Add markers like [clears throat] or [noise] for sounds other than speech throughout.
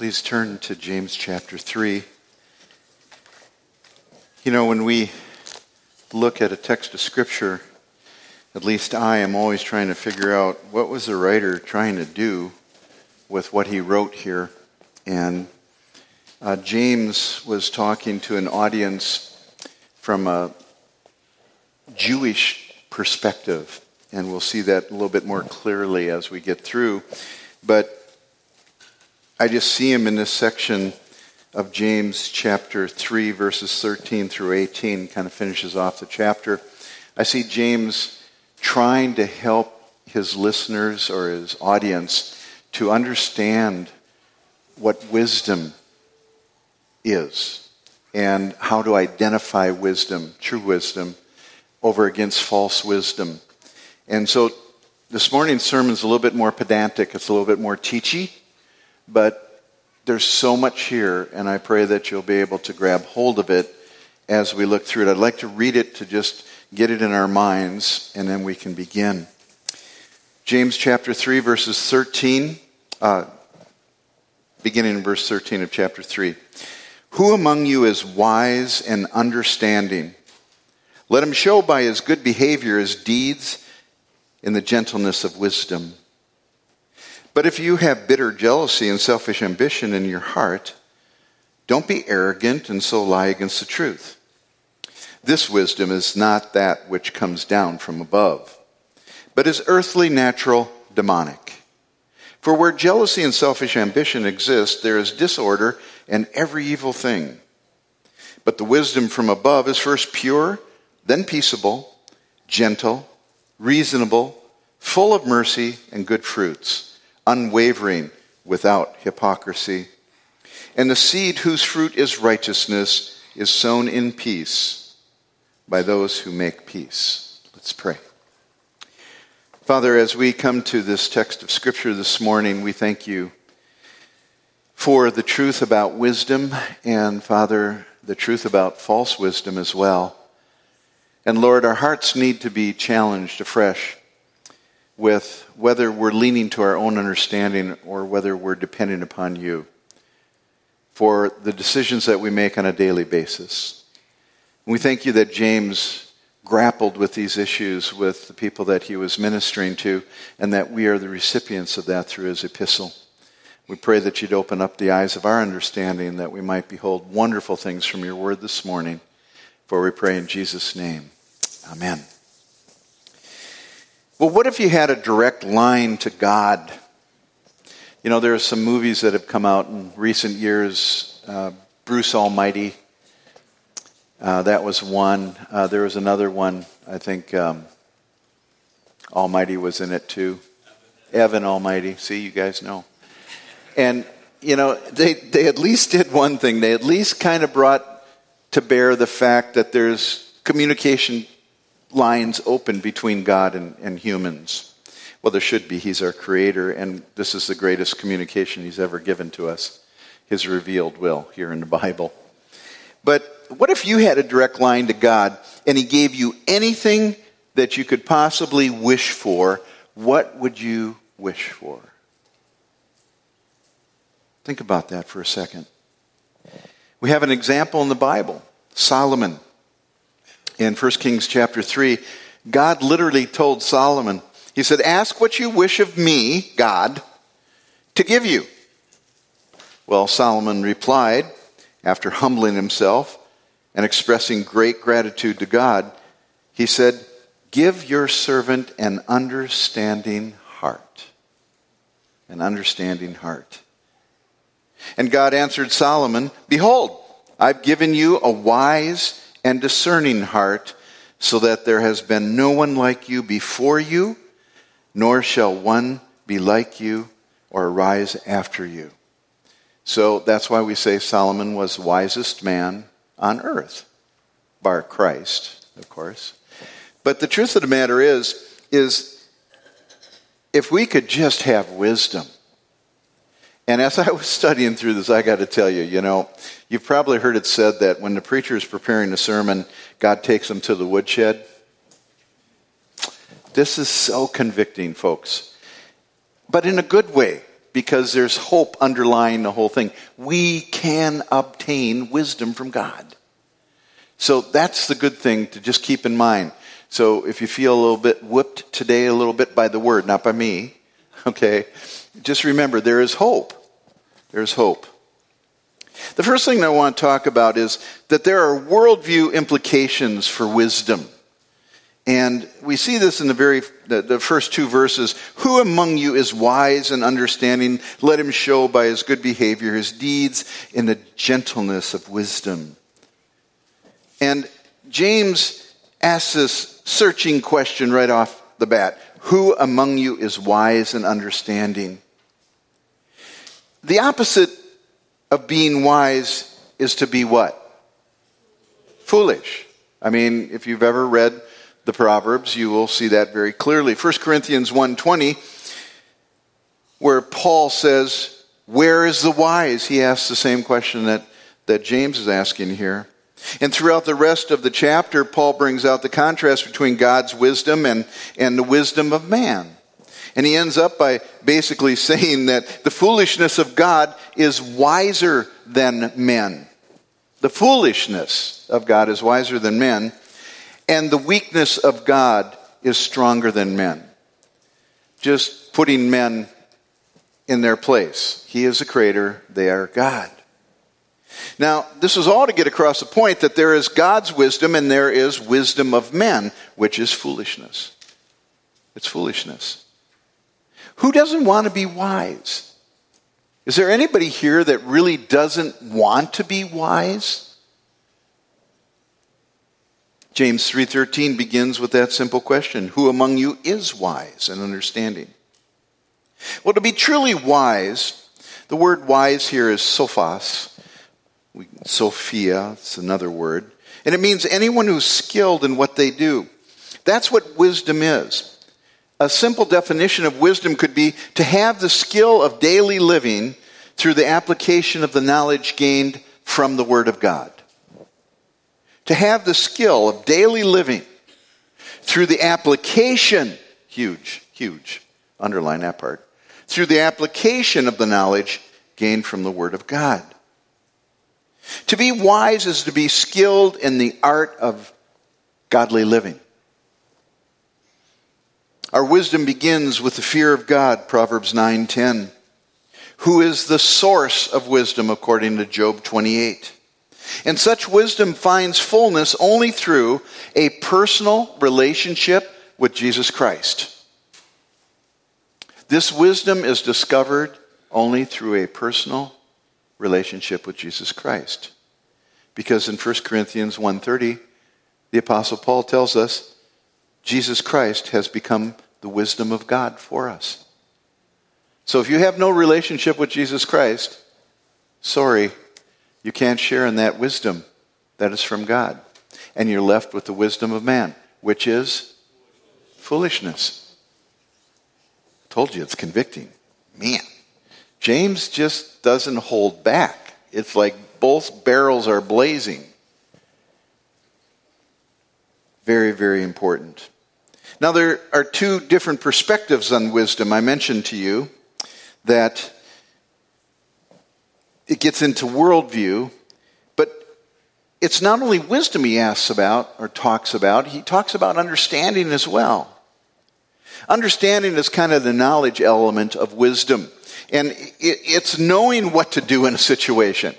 Please turn to James chapter 3. You know, when we look at a text of Scripture, at least I am always trying to figure out what was the writer trying to do with what he wrote here. And uh, James was talking to an audience from a Jewish perspective, and we'll see that a little bit more clearly as we get through. But I just see him in this section of James chapter 3, verses 13 through 18, kind of finishes off the chapter. I see James trying to help his listeners or his audience to understand what wisdom is and how to identify wisdom, true wisdom, over against false wisdom. And so this morning's sermon is a little bit more pedantic, it's a little bit more teachy. But there's so much here, and I pray that you'll be able to grab hold of it as we look through it. I'd like to read it to just get it in our minds, and then we can begin. James chapter 3, verses 13, uh, beginning in verse 13 of chapter 3. Who among you is wise and understanding? Let him show by his good behavior his deeds in the gentleness of wisdom. But if you have bitter jealousy and selfish ambition in your heart, don't be arrogant and so lie against the truth. This wisdom is not that which comes down from above, but is earthly, natural, demonic. For where jealousy and selfish ambition exist, there is disorder and every evil thing. But the wisdom from above is first pure, then peaceable, gentle, reasonable, full of mercy and good fruits unwavering, without hypocrisy. And the seed whose fruit is righteousness is sown in peace by those who make peace. Let's pray. Father, as we come to this text of Scripture this morning, we thank you for the truth about wisdom and, Father, the truth about false wisdom as well. And Lord, our hearts need to be challenged afresh with whether we're leaning to our own understanding or whether we're depending upon you for the decisions that we make on a daily basis. We thank you that James grappled with these issues with the people that he was ministering to, and that we are the recipients of that through his epistle. We pray that you'd open up the eyes of our understanding that we might behold wonderful things from your word this morning. For we pray in Jesus' name. Amen. Well, what if you had a direct line to God? You know, there are some movies that have come out in recent years. Uh, Bruce Almighty, uh, that was one. Uh, there was another one, I think um, Almighty was in it too. Evan Almighty. See, you guys know. And, you know, they, they at least did one thing. They at least kind of brought to bear the fact that there's communication lines open between God and, and humans. Well, there should be. He's our creator, and this is the greatest communication he's ever given to us his revealed will here in the Bible. But what if you had a direct line to God and he gave you anything that you could possibly wish for? What would you wish for? Think about that for a second. We have an example in the Bible Solomon in 1 Kings chapter 3, God literally told Solomon, He said, Ask what you wish of me, God, to give you. Well, Solomon replied, after humbling himself and expressing great gratitude to God, he said, Give your servant an understanding heart. An understanding heart. And God answered Solomon, Behold, I've given you a wise and discerning heart, so that there has been no one like you before you, nor shall one be like you or rise after you. So that's why we say Solomon was the wisest man on earth, bar Christ, of course. But the truth of the matter is, is if we could just have wisdom, and as I was studying through this, I got to tell you, you know, you've probably heard it said that when the preacher is preparing a sermon, God takes him to the woodshed. This is so convicting, folks. But in a good way. because there's hope underlying the whole thing. We can obtain wisdom from God. So that's the good thing to just keep in mind. So if you feel a little bit whipped today, a little bit by the word, not by me, [laughs] okay, just remember there is hope. There's hope. The first thing I want to talk about is that there are worldview implications for wisdom. And we see this in the very the, the, first two verses. Who among you is wise and understanding? Let him show by his good behavior his deeds in the gentleness of wisdom. And James asks this searching question right off the bat. Who among you is wise and understanding? The opposite of being wise is to be what? Foolish. I mean, if you've ever read the Proverbs, you will see that very clearly. 1 Corinthians 1:20 where Paul says, "Where is the wise?" He asks the same question that that James is asking here. And throughout the rest of the chapter, Paul brings out the contrast between God's wisdom and, and the wisdom of man. And he ends up by basically [laughs] saying that the foolishness of God is wiser than men. The foolishness of God is wiser than men, and the weakness of God is stronger than men. Just putting men in their place. He is the creator, they are God. Now, this is all to get across the point that there is God's wisdom and there is wisdom of men, which is foolishness. It's foolishness. Who doesn't want to be wise? Is there anybody here that really doesn't want to be wise? James 3:13 begins with that simple question, who among you is wise and understanding? Well, to be truly wise, the word wise here is sophos. Sophia, it's another word. And it means anyone who's skilled in what they do. That's what wisdom is a simple definition of wisdom could be to have the skill of daily living through the application of the knowledge gained from the Word of God. To have the skill of daily living through the application, huge, huge, underline that part, through the application of the knowledge gained from the Word of God. To be wise is to be skilled in the art of godly living. Our wisdom begins with the fear of God, Proverbs 9:10. Who is the source of wisdom according to Job 28? And such wisdom finds fullness only through a personal relationship with Jesus Christ. This wisdom is discovered only through a personal relationship with Jesus Christ. Because in 1 Corinthians 1:30, the apostle Paul tells us Jesus Christ has become the wisdom of God for us. So if you have no relationship with Jesus Christ, sorry, you can't share in that wisdom that is from God. And you're left with the wisdom of man, which is foolishness. I told you it's convicting. Man, James just doesn't hold back. It's like both barrels are blazing. Very, very important. Now, there are two different perspectives on wisdom. I mentioned to you that it gets into worldview, but it's not only wisdom he asks about or talks about, he talks about understanding as well. Understanding is kind of the knowledge element of wisdom, and it's knowing what to do in a situation.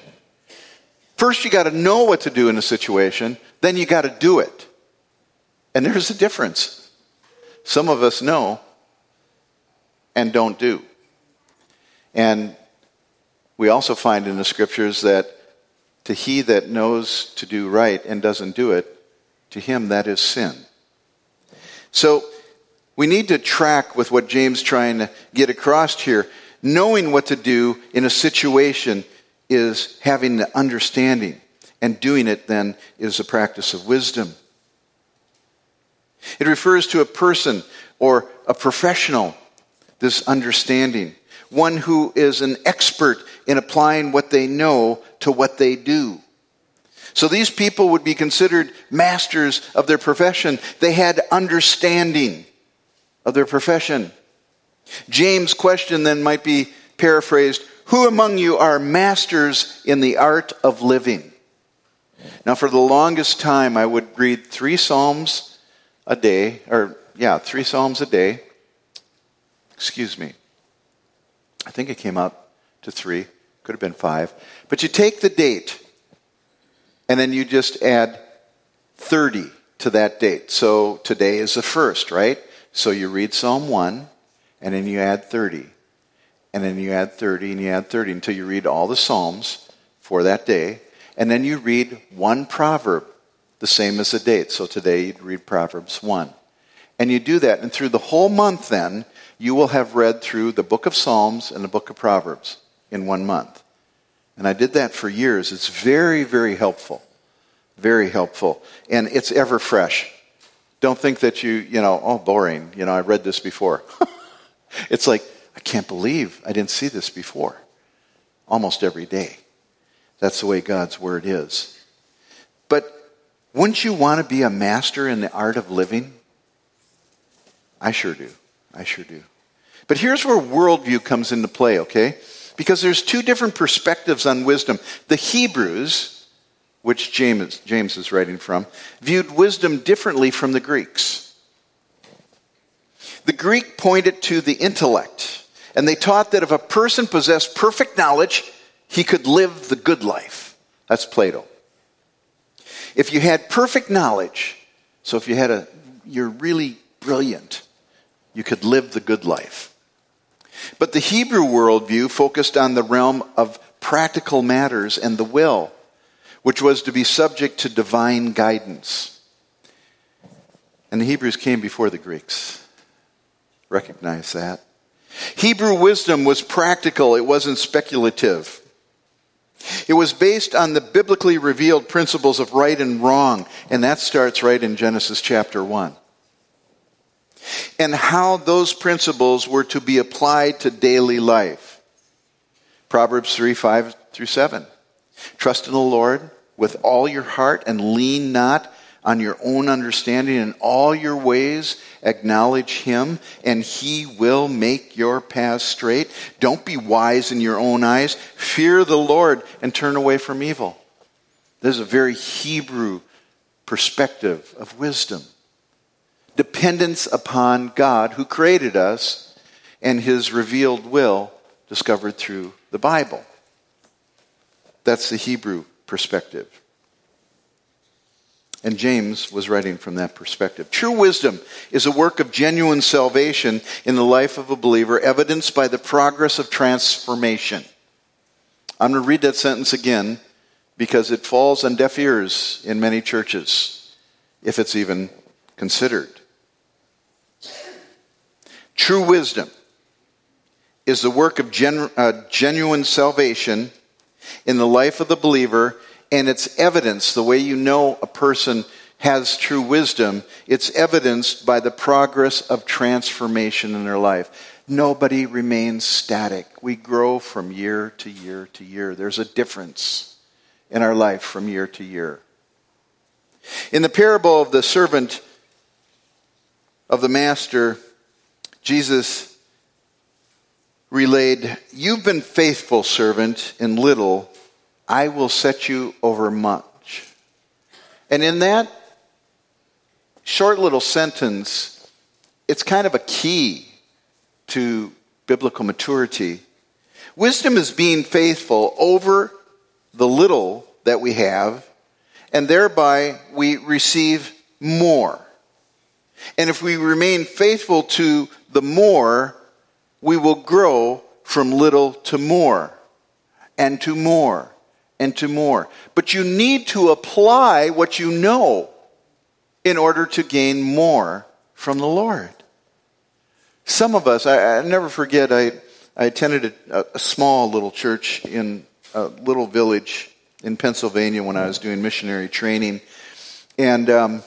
First, you got to know what to do in a situation, then you got to do it. And there's a difference. Some of us know and don't do. And we also find in the scriptures that to he that knows to do right and doesn't do it, to him that is sin. So we need to track with what James trying to get across here. Knowing what to do in a situation is having the understanding, and doing it then is a practice of wisdom. It refers to a person or a professional, this understanding, one who is an expert in applying what they know to what they do. So these people would be considered masters of their profession. They had understanding of their profession. James' question then might be paraphrased, Who among you are masters in the art of living? Now, for the longest time, I would read three Psalms a day, or yeah, three Psalms a day. Excuse me. I think it came up to three. Could have been five. But you take the date, and then you just add 30 to that date. So today is the first, right? So you read Psalm 1, and then you add 30. And then you add 30, and you add 30 until you read all the Psalms for that day. And then you read one proverb, the same as the date. So today you'd read Proverbs 1. And you do that, and through the whole month, then, you will have read through the book of Psalms and the book of Proverbs in one month. And I did that for years. It's very, very helpful. Very helpful. And it's ever fresh. Don't think that you, you know, oh, boring. You know, I read this before. [laughs] it's like, I can't believe I didn't see this before. Almost every day. That's the way God's Word is. Wouldn't you want to be a master in the art of living? I sure do. I sure do. But here's where worldview comes into play, okay? Because there's two different perspectives on wisdom. The Hebrews, which James, James is writing from, viewed wisdom differently from the Greeks. The Greek pointed to the intellect, and they taught that if a person possessed perfect knowledge, he could live the good life. That's Plato. If you had perfect knowledge, so if you had a, you're really brilliant, you could live the good life. But the Hebrew worldview focused on the realm of practical matters and the will, which was to be subject to divine guidance. And the Hebrews came before the Greeks. Recognize that. Hebrew wisdom was practical, it wasn't speculative. It was based on the biblically revealed principles of right and wrong, and that starts right in Genesis chapter 1. And how those principles were to be applied to daily life. Proverbs 3 5 through 7. Trust in the Lord with all your heart and lean not on your own understanding. In all your ways, acknowledge Him, and He will make your paths straight. Don't be wise in your own eyes. Fear the Lord and turn away from evil. This is a very Hebrew perspective of wisdom. Dependence upon God who created us and His revealed will discovered through the Bible. That's the Hebrew perspective. And James was writing from that perspective. True wisdom is a work of genuine salvation in the life of a believer, evidenced by the progress of transformation. I'm going to read that sentence again because it falls on deaf ears in many churches, if it's even considered. True wisdom is the work of uh, genuine salvation in the life of the believer and it's evidence, the way you know a person has true wisdom, it's evidenced by the progress of transformation in their life. Nobody remains static. We grow from year to year to year. There's a difference in our life from year to year. In the parable of the servant of the master, Jesus relayed, You've been faithful, servant, in little. I will set you over much. And in that short little sentence, it's kind of a key to biblical maturity. Wisdom is being faithful over the little that we have, and thereby we receive more. And if we remain faithful to the more, we will grow from little to more and to more and to more. But you need to apply what you know in order to gain more from the Lord. Some of us, I, I never forget, I, I attended a, a, small little church in a little village in Pennsylvania when I was doing missionary training. And um,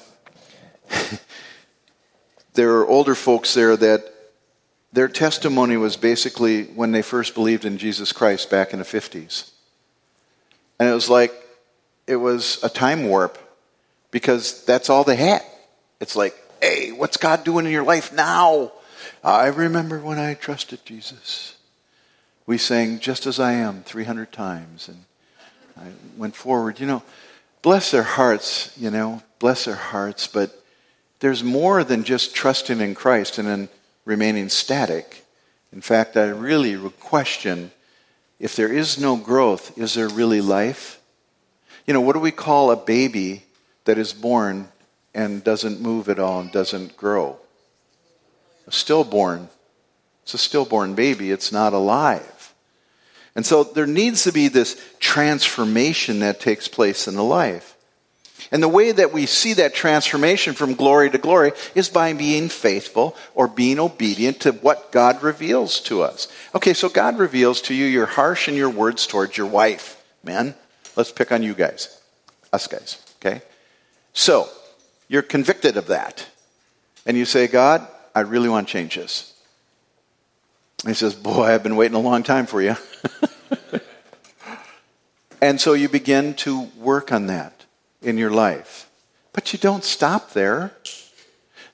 [laughs] there were older folks there that their testimony was basically when they first believed in Jesus Christ back in the 50s. And it was like, it was a time warp because that's all they had. It's like, hey, what's God doing in your life now? I remember when I trusted Jesus. We sang Just as I Am 300 times. And I went forward. You know, bless their hearts, you know, bless their hearts. But there's more than just trusting in Christ and then remaining static. In fact, I really question if there is no growth, is there really life? You know, what do we call a baby that is born and doesn't move at all and doesn't grow? A stillborn. It's a stillborn baby, it's not alive. And so there needs to be this transformation that takes place in the life. And the way that we see that transformation from glory to glory is by being faithful or being obedient to what God reveals to us. Okay, so God reveals to you you're harsh in your words towards your wife. Men, let's pick on you guys, us guys, okay? So, you're convicted of that. And you say, God, I really want to change this. And he says, Boy, I've been waiting a long time for you. [laughs] and so you begin to work on that in your life. But you don't stop there.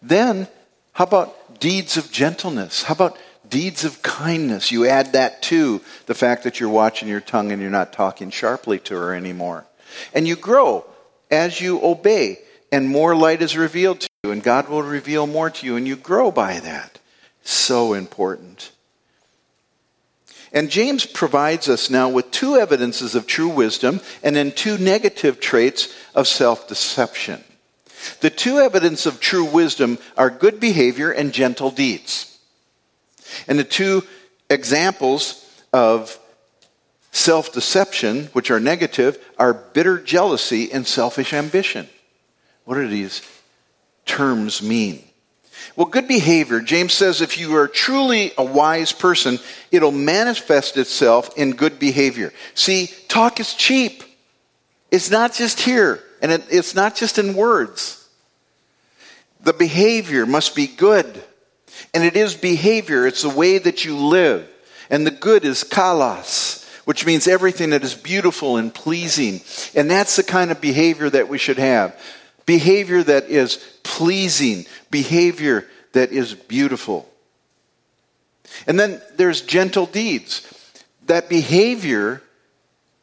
Then, how about deeds of gentleness? How about deeds of kindness? You add that to the fact that you're watching your tongue and you're not talking sharply to her anymore. And you grow as you obey, and more light is revealed to you, and God will reveal more to you, and you grow by that. So important. And James provides us now with two evidences of true wisdom and then two negative traits of self deception. The two evidence of true wisdom are good behavior and gentle deeds. And the two examples of self deception, which are negative, are bitter jealousy and selfish ambition. What do these terms mean? Well, good behavior, James says if you are truly a wise person, it'll manifest itself in good behavior. See, talk is cheap. It's not just here, and it, it's not just in words. The behavior must be good. And it is behavior, it's the way that you live. And the good is kalos, which means everything that is beautiful and pleasing. And that's the kind of behavior that we should have behavior that is pleasing, behavior that is beautiful. And then there's gentle deeds. That behavior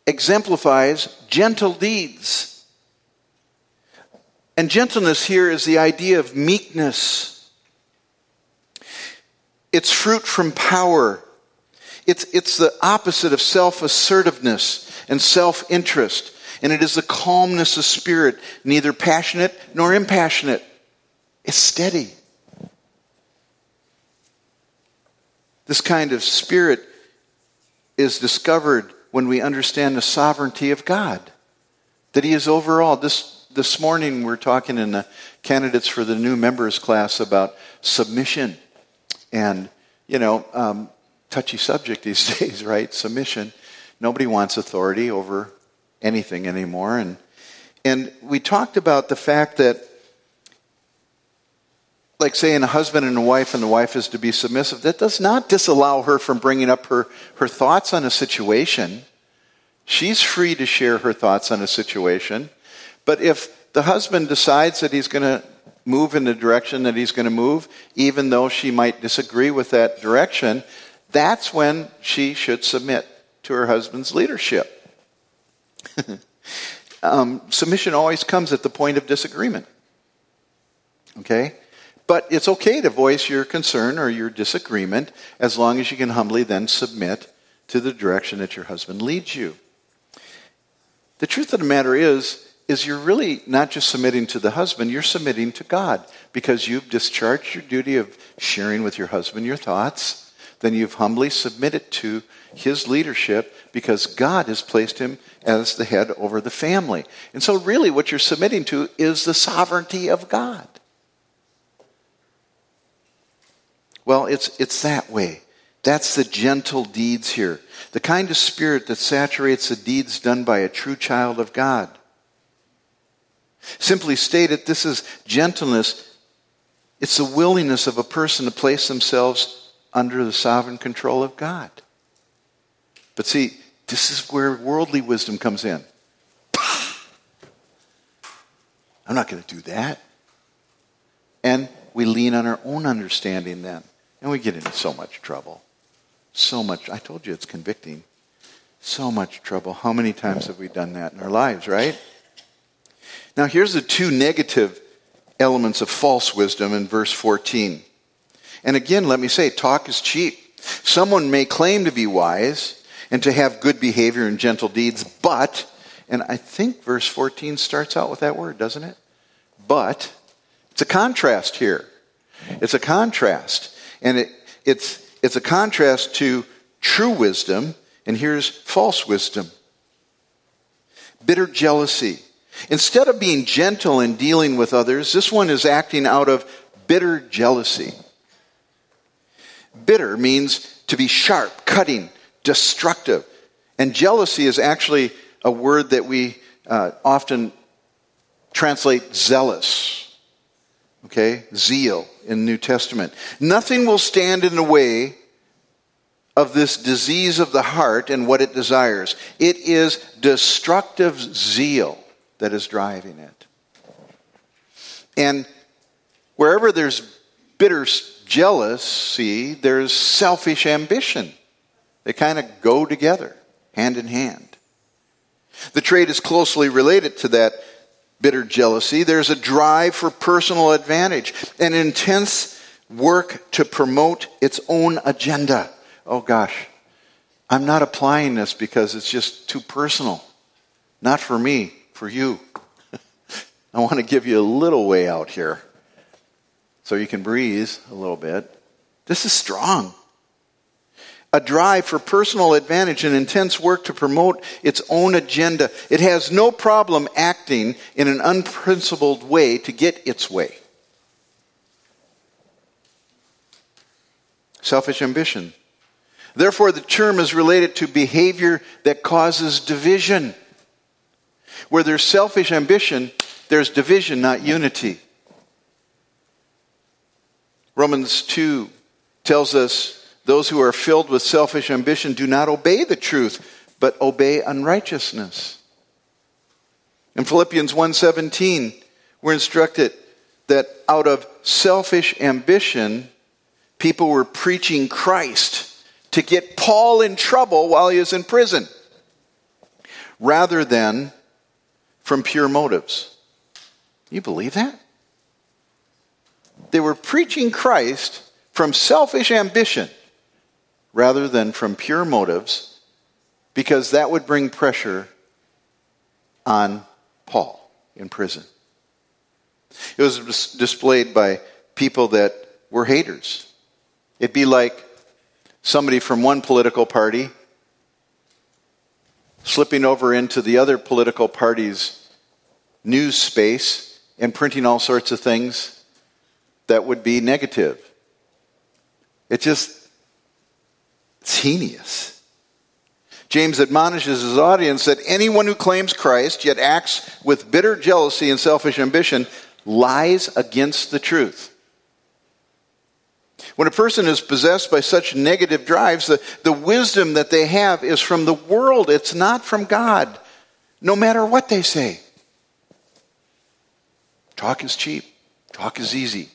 exemplifies gentle deeds. And gentleness here is the idea of meekness. It's fruit from power. It's, it's the opposite of self assertiveness and self interest and it is the calmness of spirit, neither passionate nor impassionate. It's steady. This kind of spirit is discovered when we understand the sovereignty of God, that He is over all. This, this morning, we're talking in the candidates for the new members class about submission. And, you know, um, touchy subject these [laughs] days, right? Submission. Nobody wants authority over anything anymore. And, and we talked about the fact that, like saying a husband and a wife, and the wife is to be submissive, that does not disallow her from bringing up her, her thoughts on a situation. She's free to share her thoughts on a situation. But if the husband decides that he's going to move in the direction that he's going to move, even though she might disagree with that direction, that's when she should submit to her husband's leadership. [laughs] um, submission always comes at the point of disagreement. Okay? But it's okay to voice your concern or your disagreement as long as you can humbly then submit to the direction that your husband leads you. The truth of the matter is, is you're really not just submitting to the husband, you're submitting to God because you've discharged your duty of sharing with your husband your thoughts. Then you've humbly submitted to his leadership because God has placed him as the head over the family. And so, really, what you're submitting to is the sovereignty of God. Well, it's, it's that way. That's the gentle deeds here. The kind of spirit that saturates the deeds done by a true child of God. Simply stated, this is gentleness. It's the willingness of a person to place themselves under the sovereign control of God. But see, this is where worldly wisdom comes in. [sighs] I'm not going to do that. And we lean on our own understanding then. And we get into so much trouble. So much. I told you it's convicting. So much trouble. How many times have we done that in our lives, right? Now, here's the two negative elements of false wisdom in verse 14. And again, let me say, talk is cheap. Someone may claim to be wise and to have good behavior and gentle deeds, but, and I think verse 14 starts out with that word, doesn't it? But, it's a contrast here. It's a contrast. And it, it's, it's a contrast to true wisdom, and here's false wisdom. Bitter jealousy. Instead of being gentle in dealing with others, this one is acting out of bitter jealousy. Bitter means to be sharp, cutting, destructive. And jealousy is actually a word that we uh, often translate zealous. Okay? Zeal in New Testament. Nothing will stand in the way of this disease of the heart and what it desires. It is destructive zeal that is driving it. And wherever there's bitter jealousy, there's selfish ambition. They kind of go together, hand in hand. The trait is closely related to that bitter jealousy. There's a drive for personal advantage, an intense work to promote its own agenda. Oh gosh, I'm not applying this because it's just too personal. Not for me, for you. [laughs] I want to give you a little way out here so you can breathe a little bit. This is strong. A drive for personal advantage and intense work to promote its own agenda. It has no problem acting in an unprincipled way to get its way. Selfish ambition. Therefore, the term is related to behavior that causes division. Where there's selfish ambition, there's division, not unity. Romans 2 tells us those who are filled with selfish ambition do not obey the truth, but obey unrighteousness. In Philippians 1:17, we're instructed that out of selfish ambition, people were preaching Christ to get Paul in trouble while he was in prison, rather than from pure motives. You believe that? They were preaching Christ from selfish ambition rather than from pure motives because that would bring pressure on Paul in prison. It was displayed by people that were haters. It'd be like somebody from one political party slipping over into the other political party's news space and printing all sorts of things that would be negative. It just, it's heinous. James admonishes his audience that anyone who claims Christ yet acts with bitter jealousy and selfish ambition lies against the truth. When a person is possessed by such negative drives, the, the wisdom that they have is from the world. It's not from God, no matter what they say. Talk is cheap, talk is easy.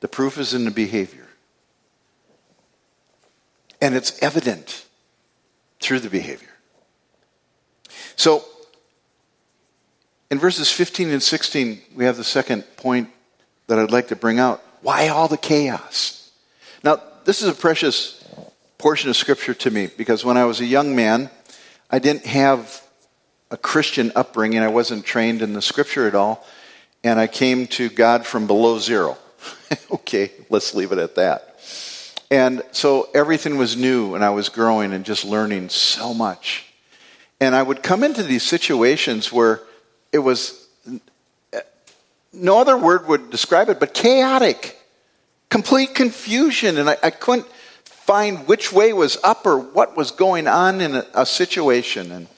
The proof is in the behavior. And it's evident through the behavior. So, in verses 15 and 16, we have the second point that I'd like to bring out. Why all the chaos? Now, this is a precious portion of Scripture to me because when I was a young man, I didn't have a Christian upbringing. I wasn't trained in the Scripture at all. And I came to God from below zero. [laughs] okay, let's leave it at that. And so everything was new, and I was growing and just learning so much. And I would come into these situations where it was no other word would describe it, but chaotic, complete confusion. And I, I couldn't find which way was up or what was going on in a, a situation. And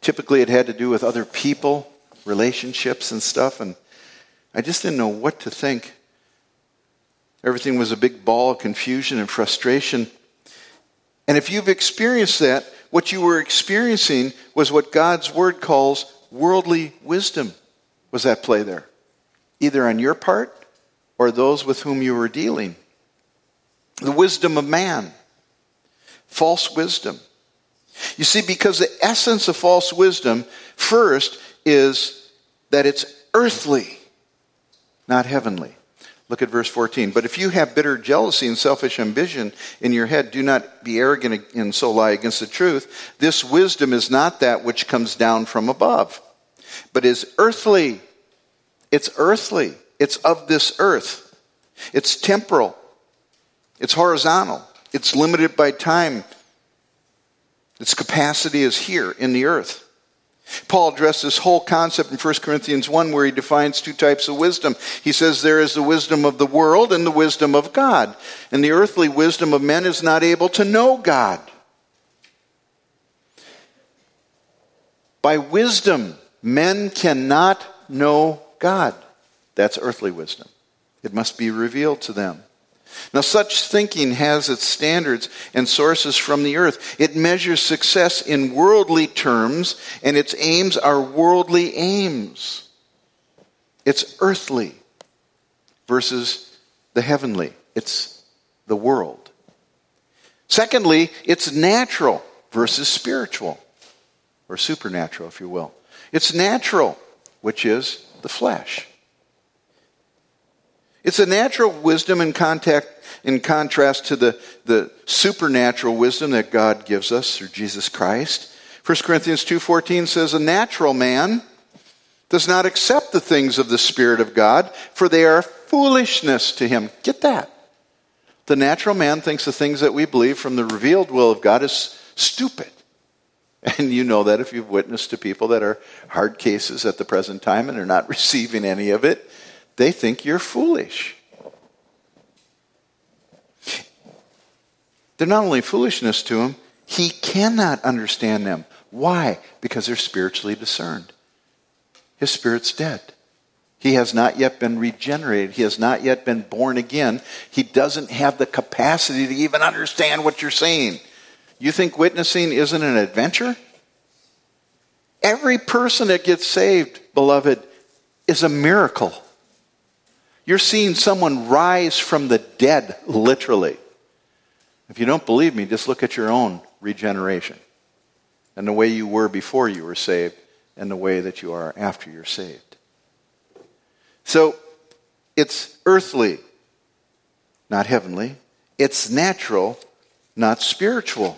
typically it had to do with other people, relationships, and stuff. And I just didn't know what to think. Everything was a big ball of confusion and frustration. And if you've experienced that, what you were experiencing was what God's word calls worldly wisdom was at play there, either on your part or those with whom you were dealing. The wisdom of man. false wisdom. You see, because the essence of false wisdom, first, is that it's earthly, not heavenly. Look at verse 14. But if you have bitter jealousy and selfish ambition in your head, do not be arrogant and so lie against the truth. This wisdom is not that which comes down from above, but is earthly. It's earthly. It's of this earth. It's temporal. It's horizontal. It's limited by time. Its capacity is here in the earth. Paul addressed this whole concept in 1 Corinthians 1 where he defines two types of wisdom. He says there is the wisdom of the world and the wisdom of God. And the earthly wisdom of men is not able to know God. By wisdom, men cannot know God. That's earthly wisdom. It must be revealed to them. Now, such thinking has its standards and sources from the earth. It measures success in worldly terms, and its aims are worldly aims. It's earthly versus the heavenly, it's the world. Secondly, it's natural versus spiritual, or supernatural, if you will. It's natural, which is the flesh. It's a natural wisdom in, contact, in contrast to the, the supernatural wisdom that God gives us through Jesus Christ. 1 Corinthians 2.14 says, A natural man does not accept the things of the Spirit of God, for they are foolishness to him. Get that. The natural man thinks the things that we believe from the revealed will of God is stupid. [laughs] And you know that if you've witnessed to people that are hard cases at the present time and are not [laughs] receiving any of it they think you're foolish. They're not only foolishness to him, he cannot understand them. Why? Because they're spiritually discerned. His spirit's dead. He has not yet been regenerated. He has not yet been born again. He doesn't have the capacity to even understand what you're saying. You think witnessing isn't an adventure? Every person that gets saved, beloved, is a miracle. You're seeing someone rise from the dead, literally. If you don't believe me, just look at your own regeneration and the way you were before you were saved and the way that you are after you're saved. So it's earthly, not heavenly. It's natural, not spiritual.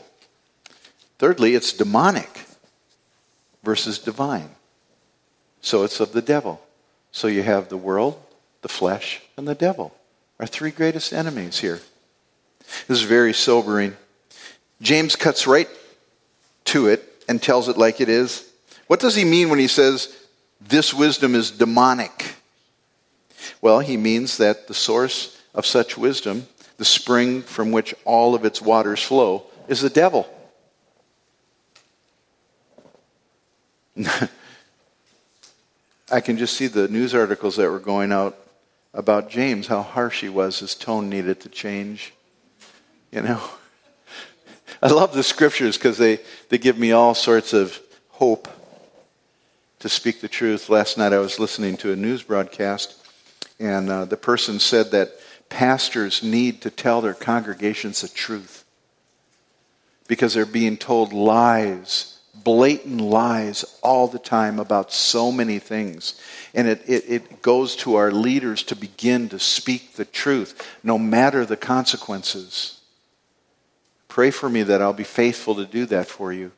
Thirdly, it's demonic versus divine. So it's of the devil. So you have the world, the flesh, and the devil. Our three greatest enemies here. This is very sobering. James cuts right to it and tells it like it is. What does he mean when he says this wisdom is demonic? Well, he means that the source of such wisdom, the spring from which all of its waters flow, is the devil. [laughs] I can just see the news articles that were going out about James, how harsh he was. His tone needed to change. You know? [laughs] I love the scriptures because they, they give me all sorts of hope to speak the truth. Last night I was listening to a news broadcast, and uh, the person said that pastors need to tell their congregations the truth because they're being told lies blatant lies all the time about so many things. And it, it, it, goes to our leaders to begin to speak the truth, no matter the consequences. Pray for me that I'll be faithful to do that for you.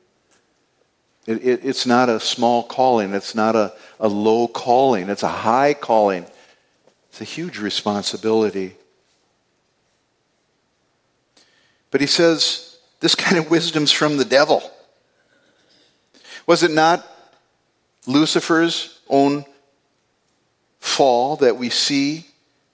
It, it, it's not a small calling, it's not a, a low calling, it's a high calling. It's a huge responsibility. But he says this kind of wisdom's from the devil. Was it not Lucifer's own fall that we see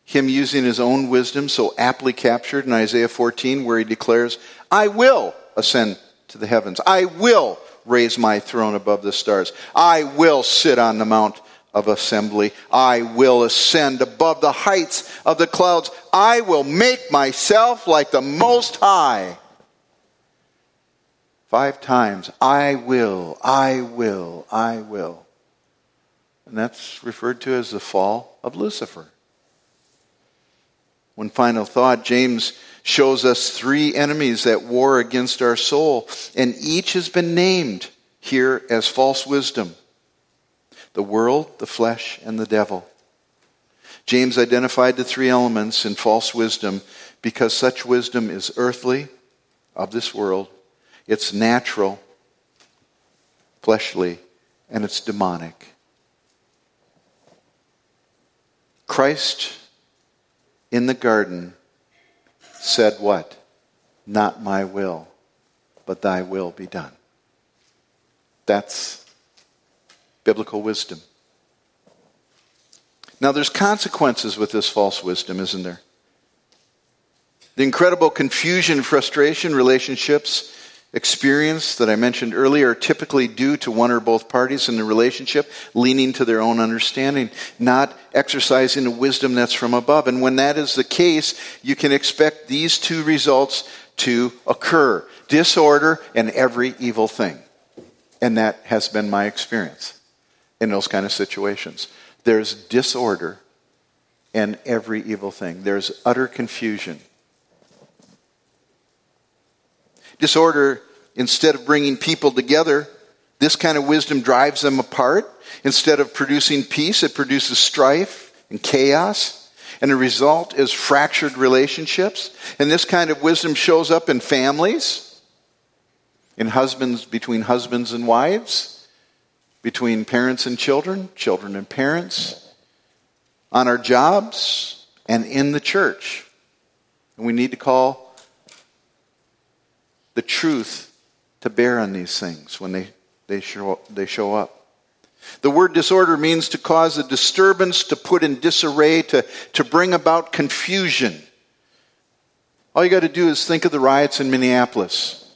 him using his own wisdom so aptly captured in Isaiah 14, where he declares, I will ascend to the heavens. I will raise my throne above the stars. I will sit on the mount of assembly. I will ascend above the heights of the clouds. I will make myself like the Most High. Five times, I will, I will, I will. And that's referred to as the fall of Lucifer. One final thought James shows us three enemies that war against our soul, and each has been named here as false wisdom the world, the flesh, and the devil. James identified the three elements in false wisdom because such wisdom is earthly, of this world, it's natural, fleshly, and it's demonic. Christ in the garden said, What? Not my will, but thy will be done. That's biblical wisdom. Now, there's consequences with this false wisdom, isn't there? The incredible confusion, frustration, relationships experience that I mentioned earlier are typically due to one or both parties in the relationship leaning to their own understanding, not exercising the wisdom that's from above. And when that is the case, you can expect these two results to occur disorder and every evil thing. And that has been my experience in those kind of situations. There's disorder and every evil thing, there's utter confusion. Disorder, instead of bringing people together, this kind of wisdom drives them apart. Instead of producing peace, it produces strife and chaos. And the result is fractured relationships. And this kind of wisdom shows up in families, in husbands, between husbands and wives, between parents and children, children and parents, on our jobs, and in the church. And we need to call the truth to bear on these things when they, they, show, they show up. The word disorder means to cause a disturbance, to put in disarray, to, to bring about confusion. All you got to do is think of the riots in Minneapolis.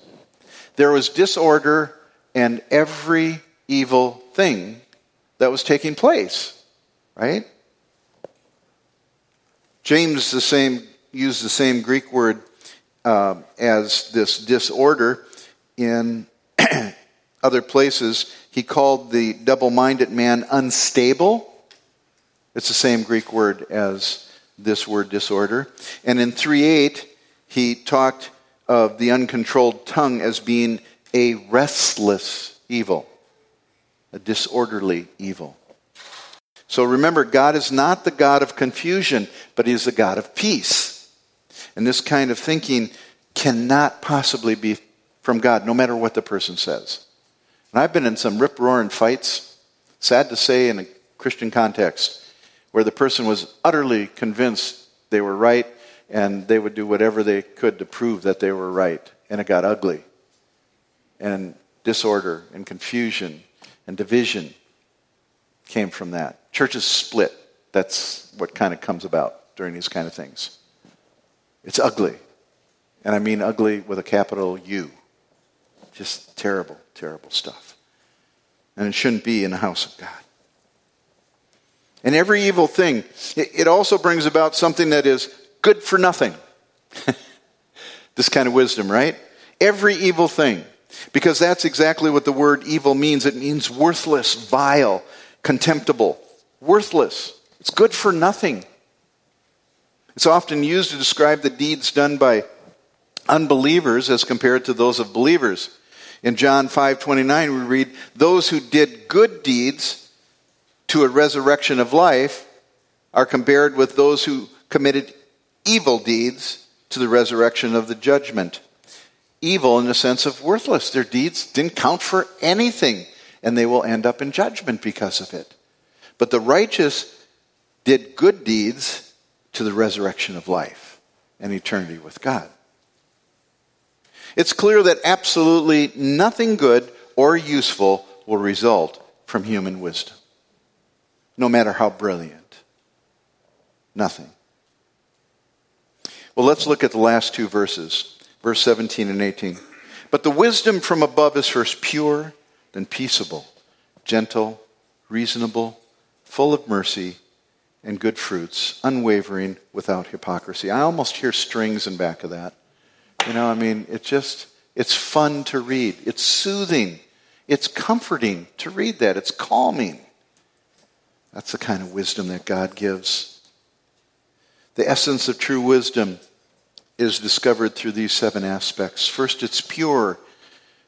There was disorder and every evil thing that was taking place, right? James the same used the same Greek word uh, as this disorder in [clears throat] other places. He called the double minded man unstable. It's the same Greek word as this word disorder. And in 3 8, he talked of the uncontrolled tongue as being a restless evil, a disorderly evil. So remember, God is not the God of confusion, but He is the God of peace. And this kind of thinking cannot possibly be from God, no matter what the person says. And I've been in some rip roaring fights, sad to say, in a Christian context, where the person was utterly convinced they were right and they would do whatever they could to prove that they were right. And it got ugly. And disorder and confusion and division came from that. Churches split. That's what kind of comes about during these kind of things. It's ugly. And I mean ugly with a capital U. Just terrible, terrible stuff. And it shouldn't be in the house of God. And every evil thing, it also brings about something that is good for nothing. [laughs] this kind of wisdom, right? Every evil thing. Because that's exactly what the word evil means. It means worthless, vile, contemptible. Worthless. It's good for nothing. It's often used to describe the deeds done by unbelievers as compared to those of believers. In John 5:29 we read, "Those who did good deeds to a resurrection of life are compared with those who committed evil deeds to the resurrection of the judgment." Evil in the sense of worthless. Their deeds didn't count for anything, and they will end up in judgment because of it. But the righteous did good deeds to the resurrection of life and eternity with God. It's clear that absolutely nothing good or useful will result from human wisdom, no matter how brilliant. Nothing. Well, let's look at the last two verses, verse 17 and 18. But the wisdom from above is first pure, then peaceable, gentle, reasonable, full of mercy and good fruits, unwavering, without hypocrisy. I almost hear strings in back of that. You know, I mean, it just, it's fun to read. It's soothing. It's comforting to read that. It's calming. That's the kind of wisdom that God gives. The essence of true wisdom is discovered through these seven aspects. First, it's pure.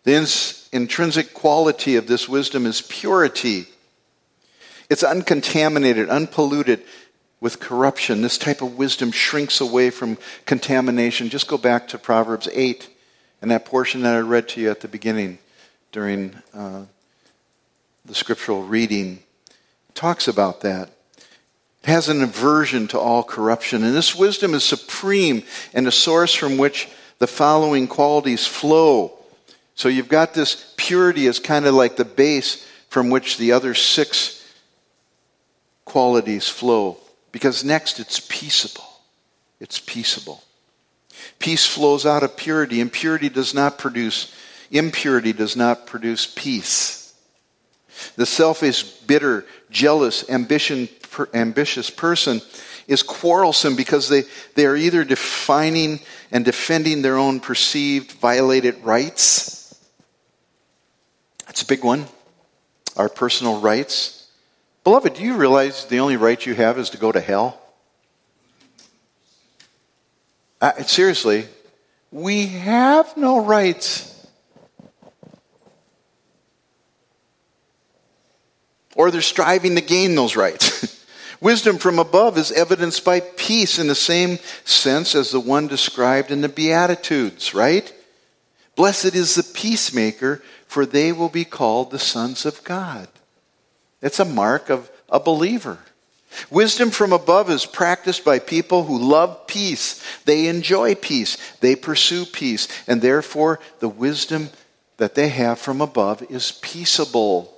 The ins- intrinsic quality of this wisdom is purity. It's uncontaminated, unpolluted with corruption. This type of wisdom shrinks away from contamination. Just go back to Proverbs 8 and that portion that I read to you at the beginning during uh, the scriptural reading talks about that. It has an aversion to all corruption. And this wisdom is supreme and a source from which the following qualities flow. So you've got this purity as kind of like the base from which the other six qualities flow. Because next it's peaceable. It's peaceable. Peace flows out of purity, and purity does not produce, impurity does not produce peace. The selfish, bitter, jealous, ambition, per, ambitious person is quarrelsome because they, they are either defining and defending their own perceived violated rights. That's a big one. Our personal rights. Beloved, do you realize the only right you have is to go to hell? Uh, seriously, we have no rights. Or they're striving to gain those rights. [laughs] Wisdom from above is evidenced by peace in the same sense as the one described in the Beatitudes, right? Blessed is the peacemaker, for they will be called the sons of God. It's a mark of a believer. Wisdom from above is practiced by people who love peace. They enjoy peace. They pursue peace. And therefore, the wisdom that they have from above is peaceable.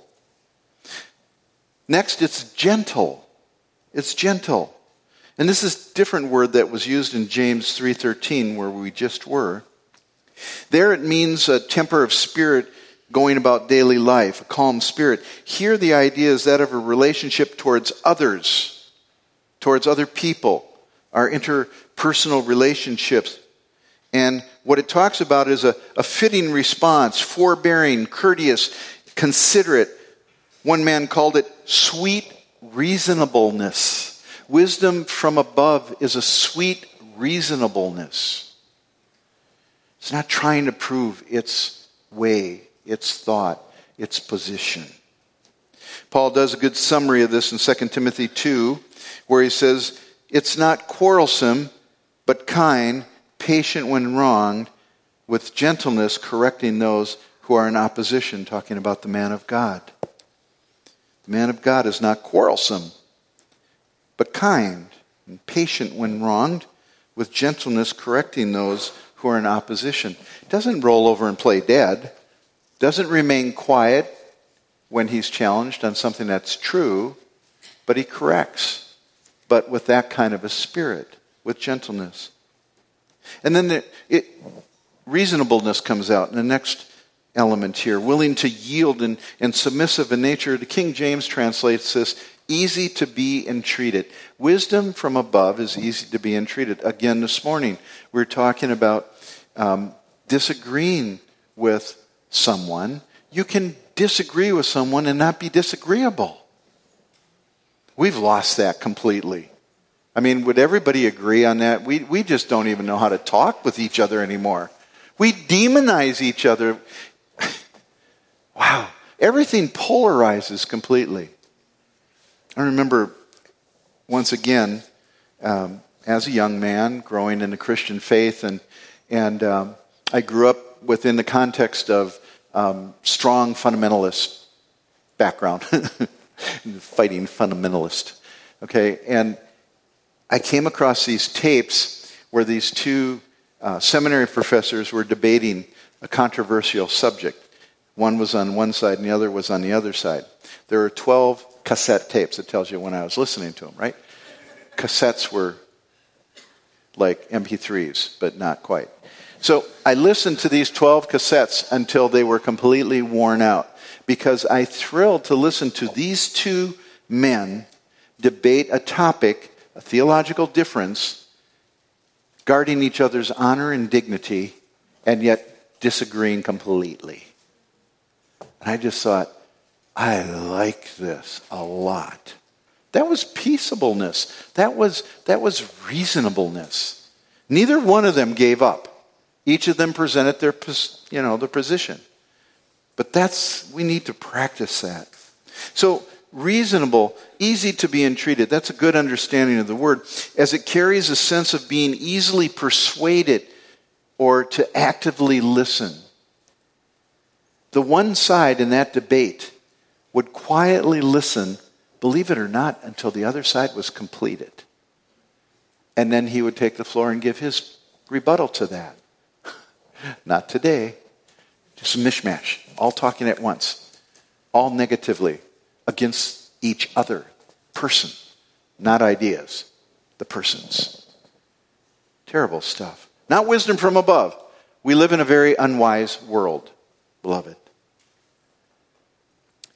Next, it's gentle. It's gentle. And this is a different word that was used in James 3:13 where we just were. There it means a temper of spirit going about daily life, a calm spirit. Here, the idea is that of a relationship towards others, towards other people, our interpersonal relationships. And what it talks about is a, a fitting response, forbearing, courteous, considerate. One man called it sweet reasonableness. Wisdom from above is a sweet reasonableness. It's not trying to prove its way its thought, its position. Paul does a good summary of this in 2 Timothy 2, where he says, It's not quarrelsome, but kind, patient when wronged, with gentleness correcting those who are in opposition, talking about the man of God. The man of God is not quarrelsome, but kind and patient when wronged, with gentleness correcting those who are in opposition. Doesn't roll over and play dead doesn't remain quiet when he's challenged on something that's true, but he corrects, but with that kind of a spirit, with gentleness. And then the, it, reasonableness comes out in the next element here willing to yield and, and submissive in nature. The King James translates this easy to be entreated. Wisdom from above is easy to be entreated. Again, this morning, we are talking about um, disagreeing with someone, you can disagree with someone and not be disagreeable. We've lost that completely. I mean, would everybody agree on that? We, we just don't even know how to talk with each other anymore. We demonize each other. [sighs] wow. Everything polarizes completely. I remember once again, um, as a young man, growing in the Christian faith, and, and um, I grew up within the context of um, strong fundamentalist background, [laughs] fighting fundamentalist. Okay, and I came across these tapes where these two uh, seminary professors were debating a controversial subject. One was on one side and the other was on the other side. There were 12 cassette tapes. It tells you when I was listening to them, right? Cassettes were like MP3s, but not quite. So I listened to these 12 cassettes until they were completely worn out because I thrilled to listen to these two men debate a topic, a theological difference, guarding each other's honor and dignity, and yet disagreeing completely. And I just thought, I like this a lot. That was peaceableness. That was, that was reasonableness. Neither one of them gave up. Each of them presented their, you know, the position. But that's, we need to practice that. So, reasonable, easy to be entreated, that's a good understanding of the word, as it carries a sense of being easily persuaded or to actively listen. The one side in that debate would quietly listen, believe it or not, until the other side was completed. And then he would take the floor and give his rebuttal to that. Not today. Just a mishmash, all talking at once, all negatively against each other. Person, not ideas, the persons. Terrible stuff. Not wisdom from above. We live in a very unwise world, beloved.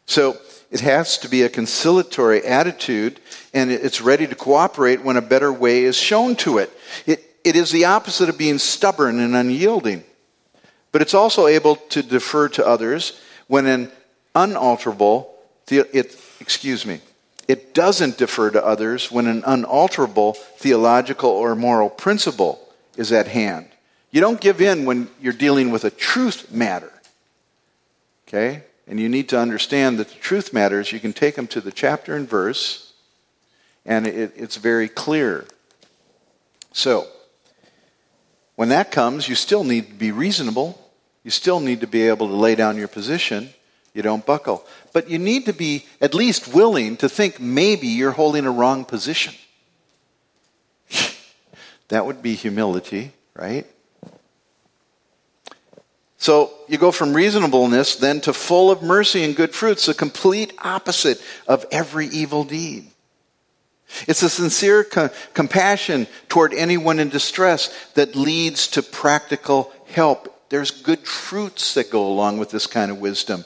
So it has to be a conciliatory attitude, and it's ready to cooperate when a better way is shown to it. It, it is the opposite of being stubborn and unyielding. But it's also able to defer to others when an unalterable, it, excuse me, it doesn't defer to others when an unalterable theological or moral principle is at hand. You don't give in when you're dealing with a truth matter. Okay? And you need to understand that the truth matters. You can take them to the chapter and verse, and it, it's very clear. So, when that comes, you still need to be reasonable. You still need to be able to lay down your position. You don't buckle. But you need to be at least willing to think maybe you're holding a wrong position. [laughs] that would be humility, right? So you go from reasonableness then to full of mercy and good fruits, the complete opposite of every evil deed. It's a sincere co- compassion toward anyone in distress that leads to practical help. There's good fruits that go along with this kind of wisdom.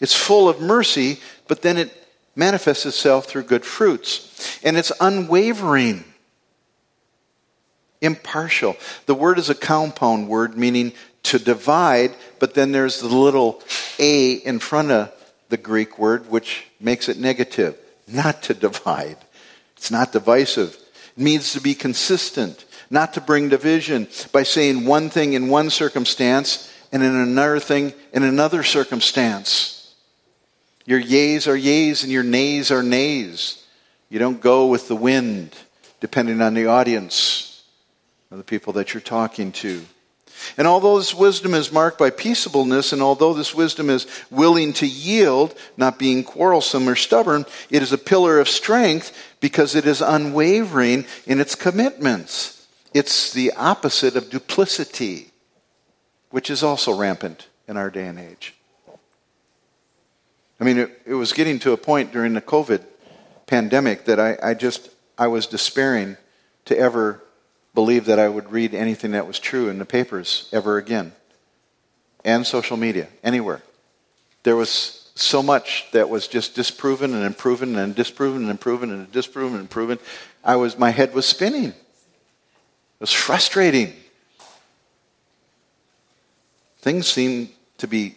It's full of mercy, but then it manifests itself through good fruits. And it's unwavering, impartial. The word is a compound word meaning to divide, but then there's the little a in front of the Greek word, which makes it negative. Not to divide. It's not divisive. It means to be consistent, not to bring division by saying one thing in one circumstance and in another thing in another circumstance. Your yeas are yeas and your nays are nays. You don't go with the wind, depending on the audience or the people that you're talking to. And although this wisdom is marked by peaceableness, and although this wisdom is willing to yield, not being quarrelsome or stubborn, it is a pillar of strength because it is unwavering in its commitments. It's the opposite of duplicity, which is also rampant in our day and age. I mean, it, it was getting to a point during the COVID pandemic that I, I just, I was despairing to ever believe that I would read anything that was true in the papers ever again. And social media, anywhere. There was so much that was just disproven and improving and disproven and improving and disproven and proven. I was, my head was spinning. It was frustrating. Things seem to be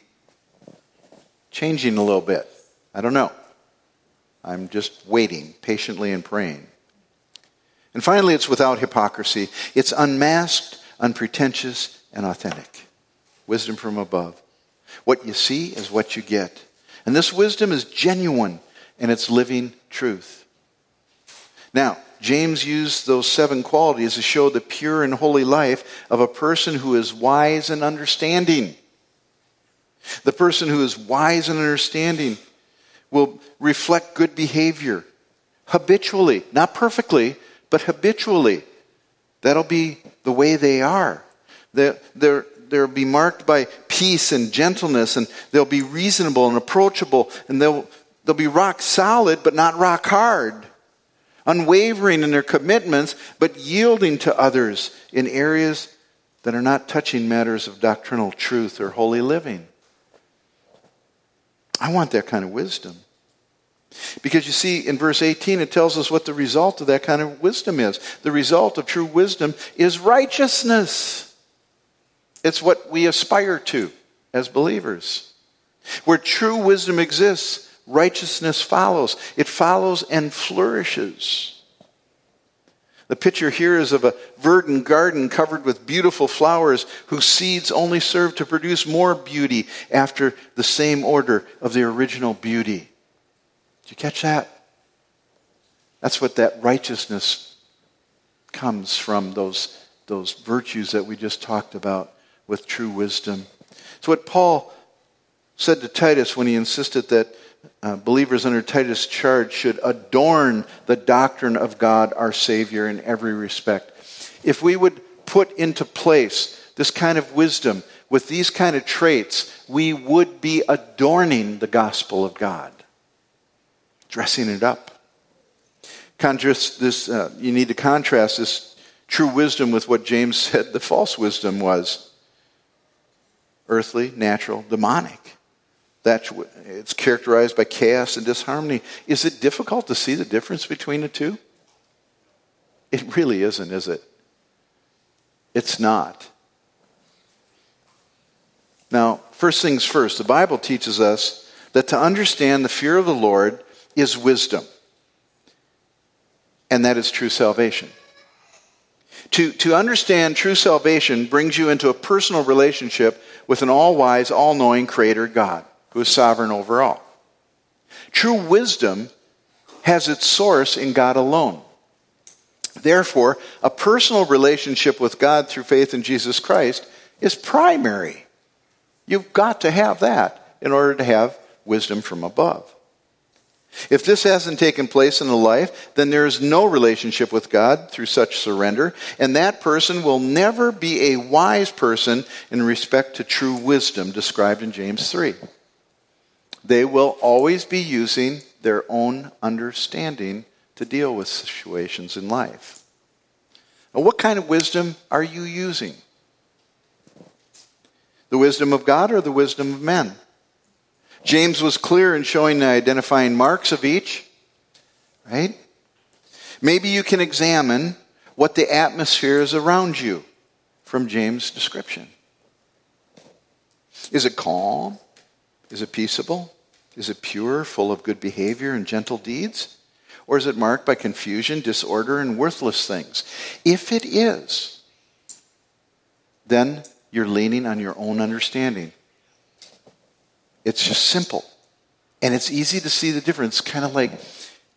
changing a little bit. I don't know. I'm just waiting patiently and praying. And finally, it's without hypocrisy. It's unmasked, unpretentious, and authentic. Wisdom from above. What you see is what you get. And this wisdom is genuine and it's living truth. Now, James used those seven qualities to show the pure and holy life of a person who is wise and understanding. The person who is wise and understanding will reflect good behavior habitually, not perfectly, but habitually. That'll be the way they are. They're, they're, they'll be marked by peace and gentleness, and they'll be reasonable and approachable, and they'll, they'll be rock solid, but not rock hard. Unwavering in their commitments, but yielding to others in areas that are not touching matters of doctrinal truth or holy living. I want that kind of wisdom. Because you see, in verse 18, it tells us what the result of that kind of wisdom is. The result of true wisdom is righteousness. It's what we aspire to as believers. Where true wisdom exists, righteousness follows. It follows and flourishes. The picture here is of a verdant garden covered with beautiful flowers whose seeds only serve to produce more beauty after the same order of the original beauty. Did you catch that? That's what that righteousness comes from, those, those virtues that we just talked about with true wisdom. It's what Paul said to Titus when he insisted that uh, believers under Titus' charge should adorn the doctrine of God our Savior in every respect. If we would put into place this kind of wisdom with these kind of traits, we would be adorning the gospel of God, dressing it up. Contrast this, uh, you need to contrast this true wisdom with what James [laughs] said the false wisdom was earthly, natural, demonic. That's, it's characterized by chaos and disharmony. Is it difficult to see the difference between the two? It really isn't, is it? It's not. Now, first things first, the Bible teaches us that to understand the fear of the Lord is wisdom, and that is true salvation. To, to understand true salvation brings you into a personal relationship with an all wise, all knowing Creator God who is sovereign over all. True wisdom has its source in God alone. Therefore, a personal relationship with God through faith in Jesus Christ is primary. You've got to have that in order to have wisdom from above. If this hasn't taken place in the life, then there is no relationship with God through such surrender, and that person will never be a wise person in respect to true wisdom described in James 3 they will always be using their own understanding to deal with situations in life. Now, what kind of wisdom are you using? The wisdom of God or the wisdom of men? James was clear in showing the identifying marks of each, right? Maybe you can examine what the atmosphere is around you from James' description. Is it calm? Is it peaceable? Is it pure, full of good behavior and gentle deeds? Or is it marked by confusion, disorder, and worthless things? If it is, then you're leaning on your own understanding. It's just simple. And it's easy to see the difference. Kind of like,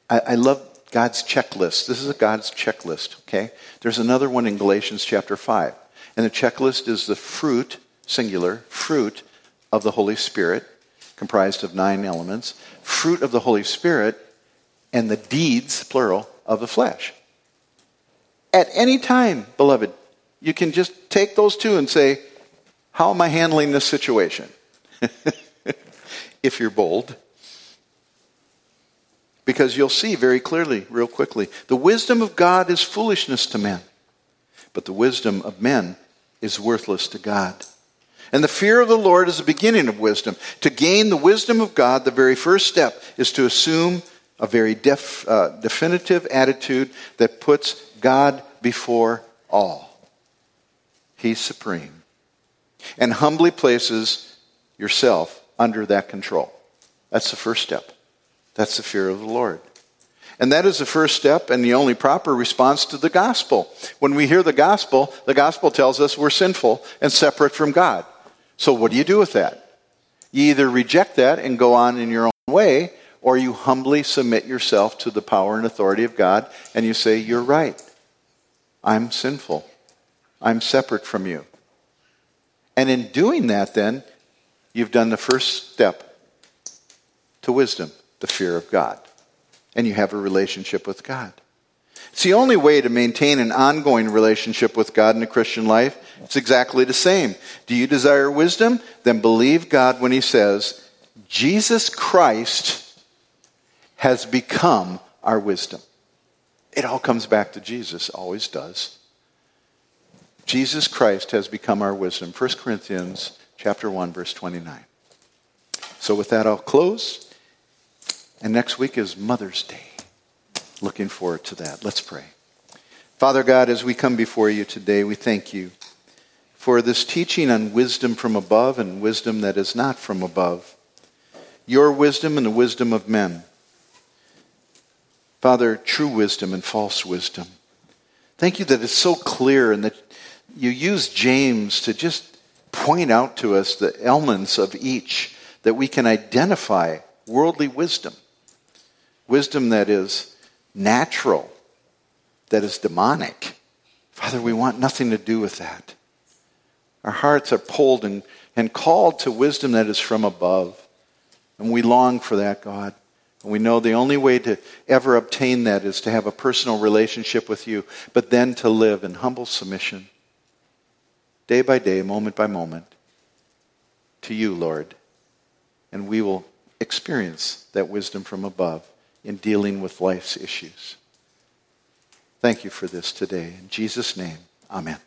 I, I love God's checklist. This is a God's checklist, okay? There's another one in Galatians chapter 5. And the checklist is the fruit, singular, fruit of the Holy Spirit comprised of nine elements, fruit of the Holy Spirit, and the deeds, plural, of the flesh. At any time, beloved, you can just take those two and say, How am I handling this situation? [laughs] if you're bold. Because you'll see very clearly, real quickly, the wisdom of God is foolishness to men, but the wisdom of men is worthless to God. And the fear of the Lord is the beginning of wisdom. To gain the wisdom of God, the very first step is to assume a very def, uh, definitive attitude that puts God before all. He's supreme. And humbly places yourself under that control. That's the first step. That's the fear of the Lord. And that is the first step and the only proper response to the gospel. When we hear the gospel, the gospel tells us we're sinful and separate from God. So, what do you do with that? You either reject that and go on in your own way, or you humbly submit yourself to the power and authority of God and you say, You're right. I'm sinful. I'm separate from you. And in doing that, then, you've done the first step to wisdom, the fear of God. And you have a relationship with God. It's the only way to maintain an ongoing relationship with God in the Christian life. It's exactly the same. Do you desire wisdom? Then believe God when He says, Jesus Christ has become our wisdom. It all comes back to Jesus, always does. Jesus Christ has become our wisdom. 1 Corinthians chapter 1 verse 29. So with that I'll close. And next week is Mother's Day. Looking forward to that. Let's pray. Father God, as we come before you today, we thank you for this teaching on wisdom from above and wisdom that is not from above. your wisdom and the wisdom of men. Father, true wisdom and false wisdom. Thank you that it's so clear and that you use James to just point out to us the elements of each that we can identify worldly wisdom. Wisdom that is natural, that is demonic. Father, we want nothing to do with that. Our hearts are pulled and, and called to wisdom that is from above. And we long for that, God. And we know the only way to ever obtain that is to have a personal relationship with you, but then to live in humble submission, day by day, moment by moment, to you, Lord. And we will experience that wisdom from above in dealing with life's issues. Thank you for this today. In Jesus' name, amen.